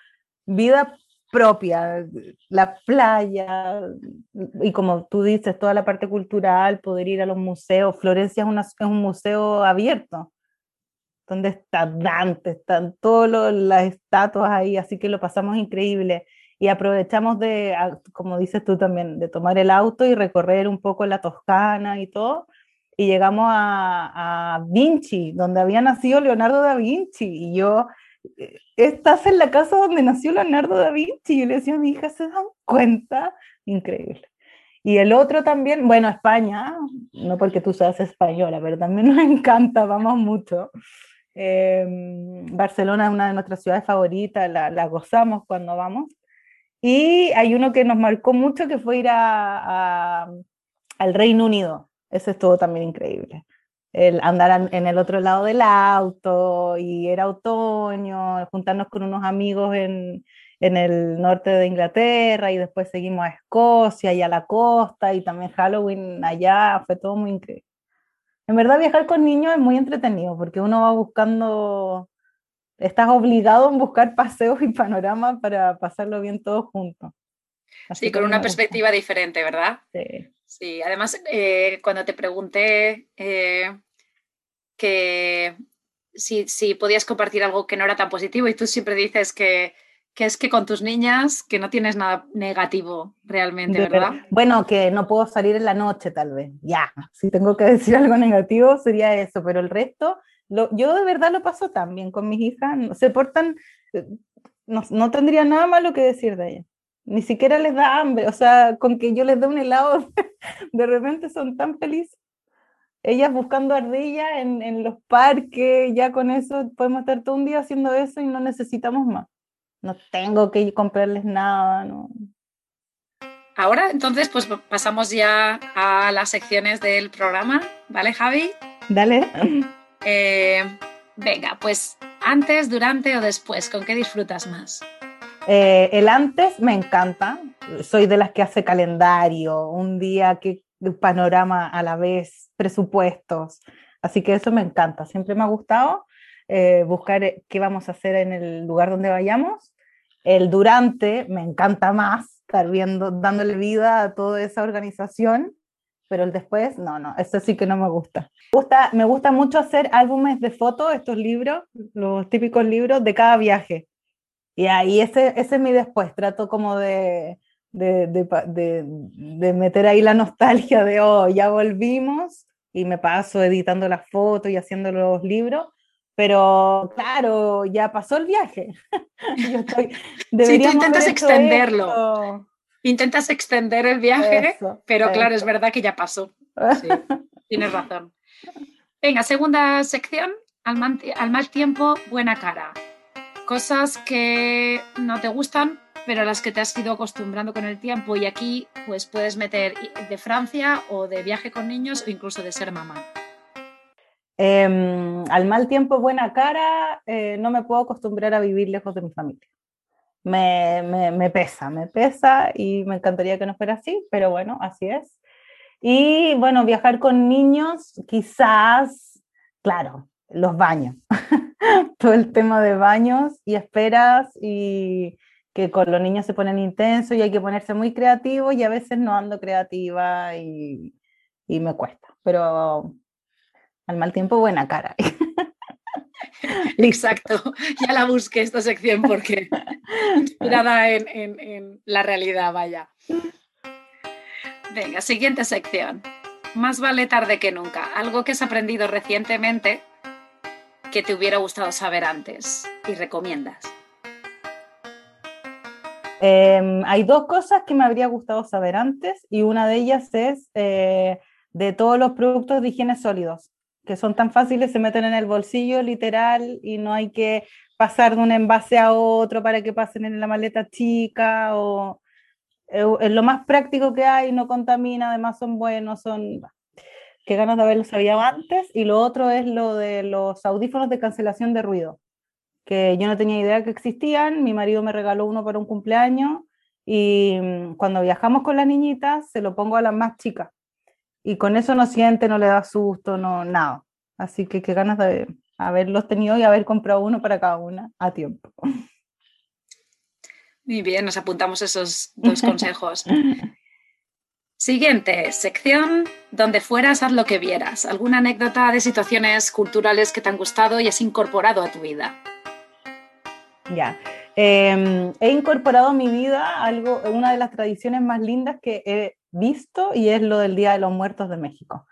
vida propia, la playa, y como tú dices, toda la parte cultural, poder ir a los museos. Florencia es, una, es un museo abierto donde está Dante, están todas las estatuas ahí, así que lo pasamos increíble. Y aprovechamos de, como dices tú también, de tomar el auto y recorrer un poco la Toscana y todo. Y llegamos a, a Vinci, donde había nacido Leonardo da Vinci. Y yo, eh, estás en la casa donde nació Leonardo da Vinci. Y yo le decía a mi hija, ¿se dan cuenta? Increíble. Y el otro también, bueno, España, no porque tú seas española, pero también nos encanta, vamos mucho. Em, Barcelona es una de nuestras ciudades favoritas, la, gozamos cuando vamos. Y hay uno que nos marcó mucho que fue ir a, al Reino Unido. Ese estuvo también increíble. El andar en el otro lado del auto y era otoño, juntarnos con unos amigos en, en el norte de Inglaterra y después seguimos a Escocia y a la costa y también Halloween allá, fue todo muy increíble. En verdad viajar con niños es muy entretenido porque uno va buscando, estás obligado a buscar paseos y panoramas para pasarlo bien todos juntos. sí, con una perspectiva diferente, ¿verdad? Sí. Sí, además eh, cuando te pregunté eh, que si, si podías compartir algo que no era tan positivo y tú siempre dices que que es que con tus niñas que no tienes nada negativo realmente, ¿verdad? Bueno, que no puedo salir en la noche tal vez, ya, si tengo que decir algo negativo sería eso, pero el resto, yo de verdad lo paso tan bien con mis hijas, se portan, eh, no, no tendría nada malo que decir de ellas, ni siquiera les da hambre, o sea, con que yo les dé un helado, de repente son tan felices. Ellas buscando ardillas en, en los parques, ya con eso podemos estar todo un día haciendo eso y no necesitamos más no tengo que comprarles nada, ¿no? Ahora, entonces, pues pasamos ya a las secciones del programa, ¿vale, Javi? Dale. Eh, venga, pues antes, durante o después, ¿con qué disfrutas más? Eh, el antes me encanta. Soy de las que hace calendario, un día que panorama a la vez, presupuestos. Así que eso me encanta. Siempre me ha gustado eh, buscar qué vamos a hacer en el lugar donde vayamos el durante me encanta más, estar viendo, dándole vida a toda esa organización, pero el después, no, no, eso sí que no me gusta. Me gusta, mucho hacer álbumes de fotos, estos libros, los típicos libros de cada viaje. Y ahí ese, ese es mi después, trato como de, de, de, de, meter ahí la nostalgia de, oh, ya volvimos y me paso editando las fotos y haciendo los libros, pero claro, ya pasó el viaje. Yo estoy, sí, tú intentas extenderlo. Intentas extender el viaje, pero claro, es verdad que ya pasó. Sí, tienes razón. Venga, segunda sección, al mal tiempo, buena cara. Cosas que no te gustan, pero a las que te has ido acostumbrando con el tiempo y aquí pues puedes meter de Francia o de viaje con niños o incluso de ser mamá. Em, al mal tiempo, buena cara, eh, no me puedo acostumbrar a vivir lejos de mi familia. Me, me, pesa, me pesa y me encantaría que no fuera así, pero bueno, así es. Y bueno, viajar con niños, quizás, claro, los baños, todo el tema de baños y esperas y, que con los niños se ponen intensos y hay que ponerse muy creativo y a veces no ando creativa y, y me cuesta, pero al mal tiempo buena cara. Exacto, ya la busqué esta sección porque inspirada en, en, en la realidad, vaya. Venga, siguiente sección. Más vale tarde que nunca. Algo que has aprendido recientemente que te hubiera gustado saber antes y recomiendas. Em, hay dos cosas que me habría gustado saber antes y una de ellas es eh, de todos los productos de higiene sólidos, que son tan fáciles, se meten en el bolsillo literal y no hay que pasar de un envase a otro para que pasen en la maleta chica o es lo más práctico que hay, no contamina, además son buenos, son qué ganas de haberlo sabido antes. Y lo otro es lo de los audífonos de cancelación de ruido que yo no tenía idea que existían, mi marido me regaló uno para un cumpleaños y mm, cuando viajamos con las niñitas se lo pongo a las más chicas y con eso no siente, no le da susto, no, nada. Así que qué ganas de haberlos tenido y haber comprado uno para cada una a tiempo. Muy bien, nos apuntamos esos dos consejos. Siguiente sección, donde fueras, haz lo que vieras. ¿Alguna anécdota de situaciones culturales que te han gustado y has incorporado a tu vida? Ya. Em, he incorporado a mi vida algo, una de las tradiciones más lindas que he visto y es lo del Día de los Muertos de México.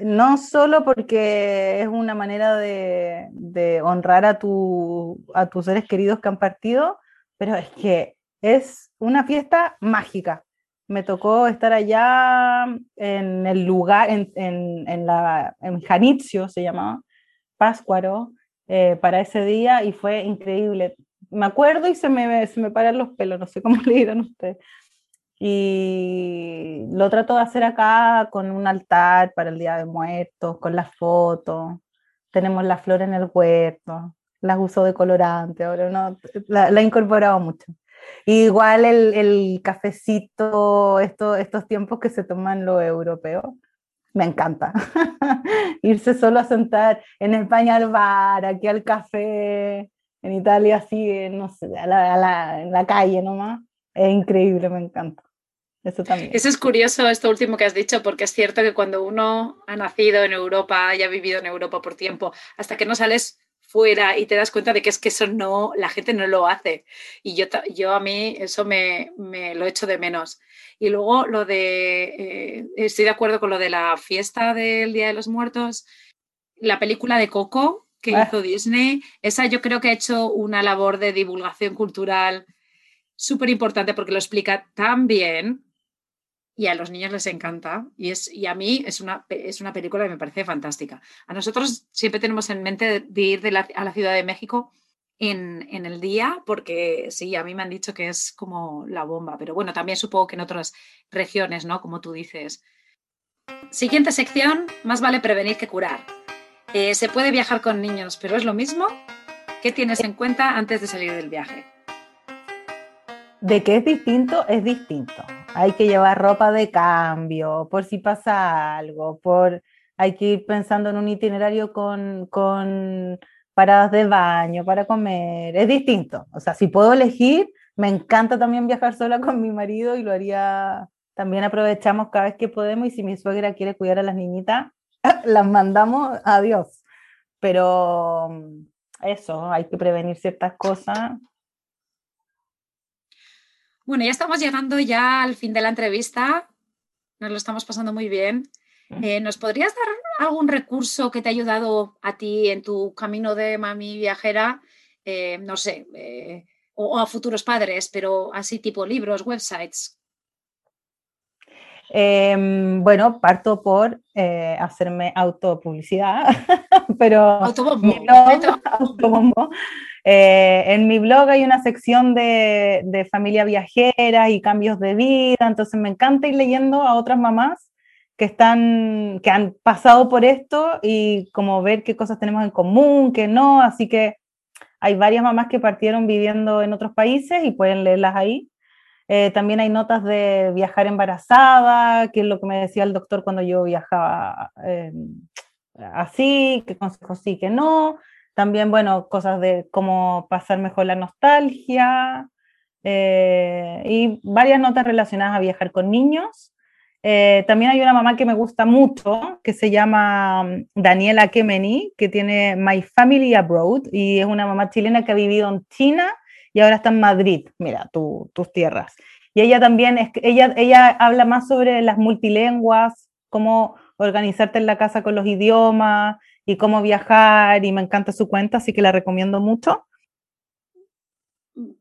No solo porque es una manera de, honrar a, tu, a tus seres queridos que han partido, pero es que es una fiesta mágica. Me tocó estar allá en el lugar, en, en, la, en Janitzio se llamaba, Páscuaro, eh, para ese día y fue increíble. Me acuerdo y se me, se me paran los pelos, no sé cómo le dirán ustedes. Y lo trato de hacer acá con un altar para el Día de Muertos, con las fotos. Tenemos la flor en el huerto, las uso de colorante, ahora no, la, la he incorporado mucho. igual el, el cafecito, esto, estos tiempos que se toman los europeos, me encanta. Irse solo a sentar en España al bar, aquí al café, en Italia así, no sé, a la, en la calle nomás. Es increíble, me encanta. Eso también. Eso es curioso, esto último que has dicho, porque es cierto que cuando uno ha nacido en Europa y ha vivido en Europa por tiempo, hasta que no sales fuera y te das cuenta de que es que eso no, la gente no lo hace. Y yo, yo a mí eso me, me lo echo de menos. Y luego lo de, eh, estoy de acuerdo con lo de la fiesta del Día de los Muertos, la película de Coco que ah. hizo Disney, esa yo creo que ha hecho una labor de divulgación cultural súper importante porque lo explica tan bien y a los niños les encanta y, es, y a mí es una, es una película que me parece fantástica. A nosotros siempre tenemos en mente de ir a la Ciudad de México en, en, el día porque sí, a mí me han dicho que es como la bomba, pero bueno, también supongo que en otras regiones, ¿no? Como tú dices. Siguiente sección, más vale prevenir que curar. Eh, se puede viajar con niños, pero es lo mismo. ¿Qué tienes en cuenta antes de salir del viaje? De que es distinto, es distinto hay que llevar ropa de cambio, por si pasa algo, por hay que ir pensando en un itinerario con, con paradas de baño, para comer, es distinto. O sea, si puedo elegir, me encanta también viajar sola con mi marido y lo haría, también aprovechamos cada vez que podemos y si mi suegra quiere cuidar a las niñitas, las mandamos a Dios. Pero eso, hay que prevenir ciertas cosas Bueno, ya estamos llegando ya al fin de la entrevista. Nos lo estamos pasando muy bien. Eh, ¿Nos podrías dar algún recurso que te ha ayudado a ti en tu camino de mami viajera? Eh, no sé, eh, o, a futuros padres, pero así tipo libros, websites. Em, bueno, parto por hacerme autopublicidad, pero autobombo. En mi blog hay una sección de, de familia viajera y cambios de vida, entonces me encanta ir leyendo a otras mamás que, están, que han pasado por esto y como ver qué cosas tenemos en común, qué no. Así que hay varias mamás que partieron viviendo en otros países y pueden leerlas ahí. Eh, también hay notas de viajar embarazada, que es lo que me decía el doctor cuando yo viajaba eh, así, qué consejos sí, que no. También, bueno, cosas de cómo pasar mejor la nostalgia eh, y varias notas relacionadas a viajar con niños eh, también hay una mamá que me gusta mucho, que se llama mm, Daniela Kemeny, que tiene My Family Abroad, y es una mamá chilena que ha vivido en China y ahora está en Madrid, mira, tus tierras. Y ella también, es, ella, ella habla más sobre las multilenguas, cómo organizarte en la casa con los idiomas y cómo viajar, y me encanta su cuenta, así que la recomiendo mucho.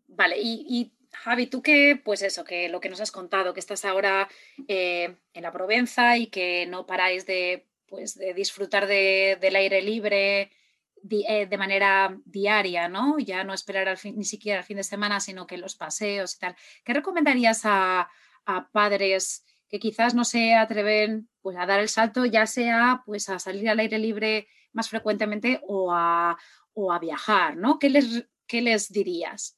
Vale, y Javi, tú que, pues eso, que lo que nos has contado, que estás ahora eh, en la Provenza y que no paráis de, pues, de disfrutar del aire libre eh, de manera diaria, ¿no? Ya no esperar ni siquiera al fin de semana, sino que los paseos y tal. ¿Qué recomendarías a, padres que quizás no se atreven pues, a dar el salto, ya sea pues, a salir al aire libre más frecuentemente o a, o a viajar, ¿no? ¿Qué les, qué les dirías?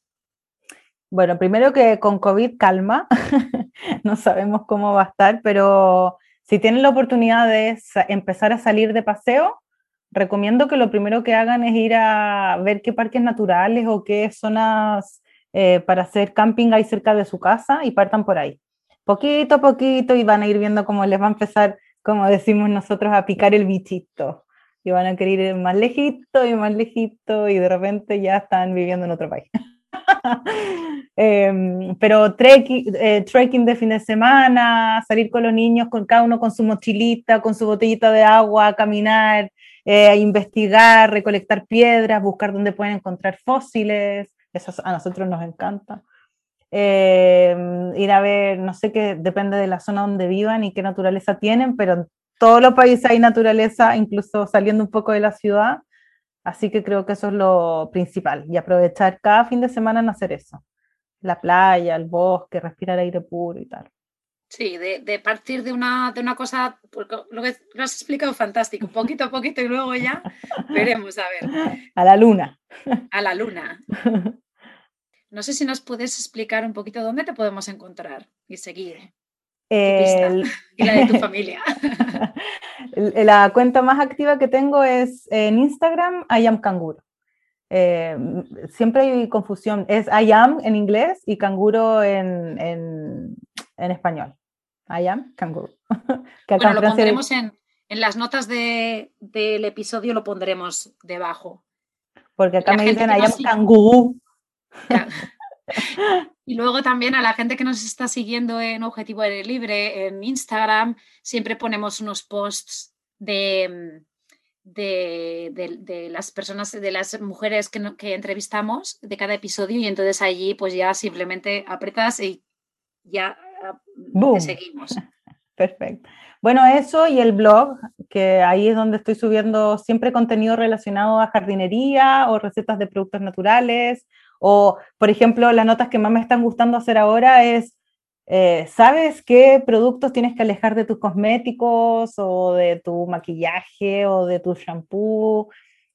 Bueno, primero que con COVID calma, no sabemos cómo va a estar, pero si tienen la oportunidad de empezar a salir de paseo, recomiendo que lo primero que hagan es ir a ver qué parques naturales o qué zonas eh, para hacer camping hay cerca de su casa y partan por ahí. Poquito a poquito y van a ir viendo cómo les va a empezar, como decimos nosotros, a picar el bichito. Y van a querer ir más lejito y más lejito y de repente ya están viviendo en otro país. Em, pero trekking, eh, trekking de fin de semana, salir con los niños, con cada uno con su mochilita, con su botellita de agua, caminar, eh, investigar, recolectar piedras, buscar dónde pueden encontrar fósiles, eso a nosotros nos encanta. Em, ir a ver, no sé qué, depende de la zona donde vivan y qué naturaleza tienen, pero en todos los países hay naturaleza, incluso saliendo un poco de la ciudad. Así que creo que eso es lo principal y aprovechar cada fin de semana en hacer eso. La playa, el bosque, respirar aire puro y tal. Sí, de, partir de una, de una cosa, porque lo que lo has explicado fantástico, poquito a poquito y luego ya veremos, a ver. A la luna. A la luna. No sé si nos puedes explicar un poquito dónde te podemos encontrar y seguir. y la de tu familia. la cuenta más activa que tengo es en Instagram, I am canguro. Eh, siempre hay confusión, es I am en inglés y canguro en, en, español. I am canguro. bueno, lo pondremos en, en, las notas de, del episodio, lo pondremos debajo. Porque acá me dicen I am canguro. Y luego también a la gente que nos está siguiendo en Objetivo Aire Libre, en Instagram, siempre ponemos unos posts de, de, las personas, de las mujeres que, que, entrevistamos de cada episodio y entonces allí pues ya simplemente apretas y ya ah, te seguimos. Perfecto. Bueno, eso y el blog, que ahí es donde estoy subiendo siempre contenido relacionado a jardinería o recetas de productos naturales o, por ejemplo, las notas que más me están gustando hacer ahora es, eh, ¿sabes qué productos tienes que alejar de tus cosméticos o de tu maquillaje o de tu shampoo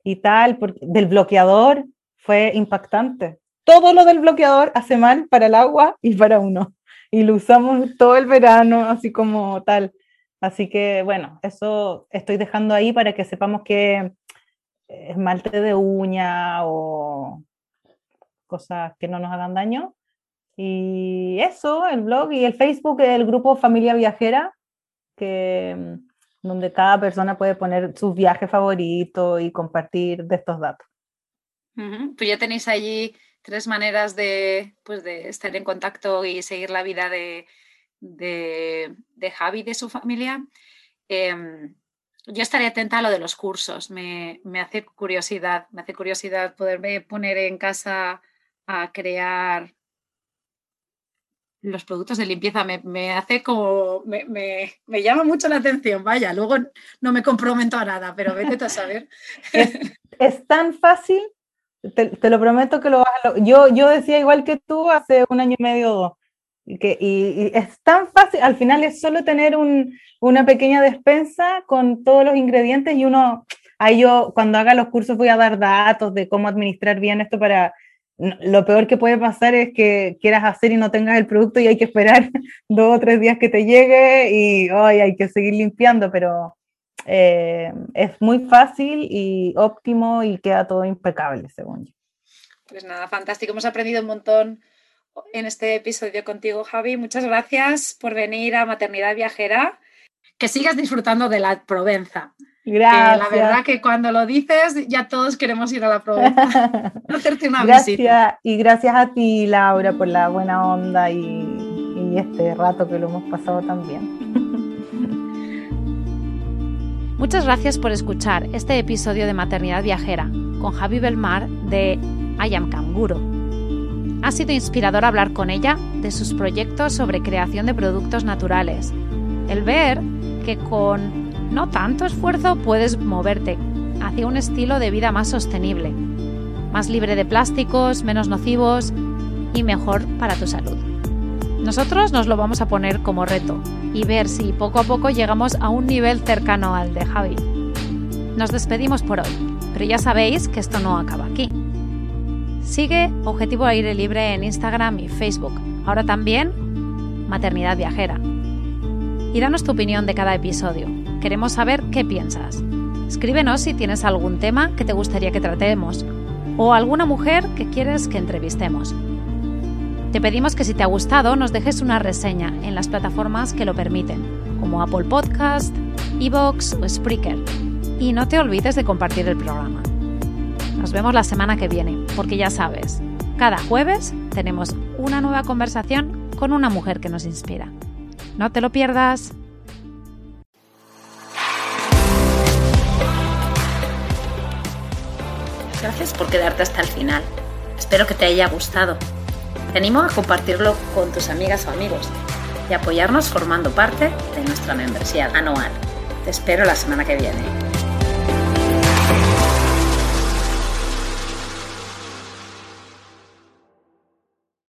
y tal? Porque del bloqueador fue impactante. Todo lo del bloqueador hace mal para el agua y para uno. Y lo usamos todo el verano, así como tal. Así que, bueno, eso estoy dejando ahí para que sepamos que esmalte de uña o cosas que no nos hagan daño. Y eso, el blog y el Facebook, el grupo Familia Viajera, que, mm, donde cada persona puede poner sus viajes favoritos y compartir de estos datos. Pues ya tenéis allí tres maneras de, pues, de estar en contacto y seguir la vida de, de, de Javi y de su familia. Em, yo estaré atenta a lo de los cursos, me, me, hace curiosidad, me hace curiosidad poderme poner en casa a crear los productos de limpieza, me, me hace como, me, me, llama mucho la atención, vaya, luego no me comprometo a nada, pero vete a saber. Es, tan fácil, te, lo prometo que lo vas a... Yo, yo decía igual que tú hace un año y medio o dos, que, y, es tan fácil, al final es solo tener un, una pequeña despensa con todos los ingredientes y uno, ahí yo cuando haga los cursos voy a dar datos de cómo administrar bien esto para, lo peor que puede pasar es que quieras hacer y no tengas el producto y hay que esperar dos o tres días que te llegue y hoy hay que seguir limpiando, pero eh, es muy fácil y óptimo y queda todo impecable, según yo. Pues nada, fantástico, hemos aprendido un montón en este episodio contigo, Javi. Muchas gracias por venir a Maternidad Viajera. Que sigas disfrutando de la Provenza. Gracias. la verdad que cuando lo dices, ya todos queremos ir a la Provenza. hacerte una gracias, Y gracias a ti, Laura, por la buena onda y, y este rato que lo hemos pasado también. Muchas gracias por escuchar este episodio de Maternidad Viajera con Javi Belmar de I Am Canguro ha sido inspirador hablar con ella de sus proyectos sobre creación de productos naturales. El ver que con no tanto esfuerzo puedes moverte hacia un estilo de vida más sostenible, más libre de plásticos, menos nocivos y mejor para tu salud. Nosotros nos lo vamos a poner como reto y ver si poco a poco llegamos a un nivel cercano al de Javi. Nos despedimos por hoy, pero ya sabéis que esto no acaba aquí. Sigue Objetivo Aire Libre en Instagram y Facebook. Ahora también Maternidad Viajera. Y danos tu opinión de cada episodio. Queremos saber qué piensas. Escríbenos si tienes algún tema que te gustaría que tratemos o alguna mujer que quieres que entrevistemos. Te pedimos que si te ha gustado nos dejes una reseña en las plataformas que lo permiten, como Apple Podcast, Evox o Spreaker. Y no te olvides de compartir el programa. Nos vemos la semana que viene, porque ya sabes, cada jueves tenemos una nueva conversación con una mujer que nos inspira. No te lo pierdas. Gracias por quedarte hasta el final. Espero que te haya gustado. Te animo a compartirlo con tus amigas o amigos y apoyarnos formando parte de nuestra membresía anual. Te espero la semana que viene.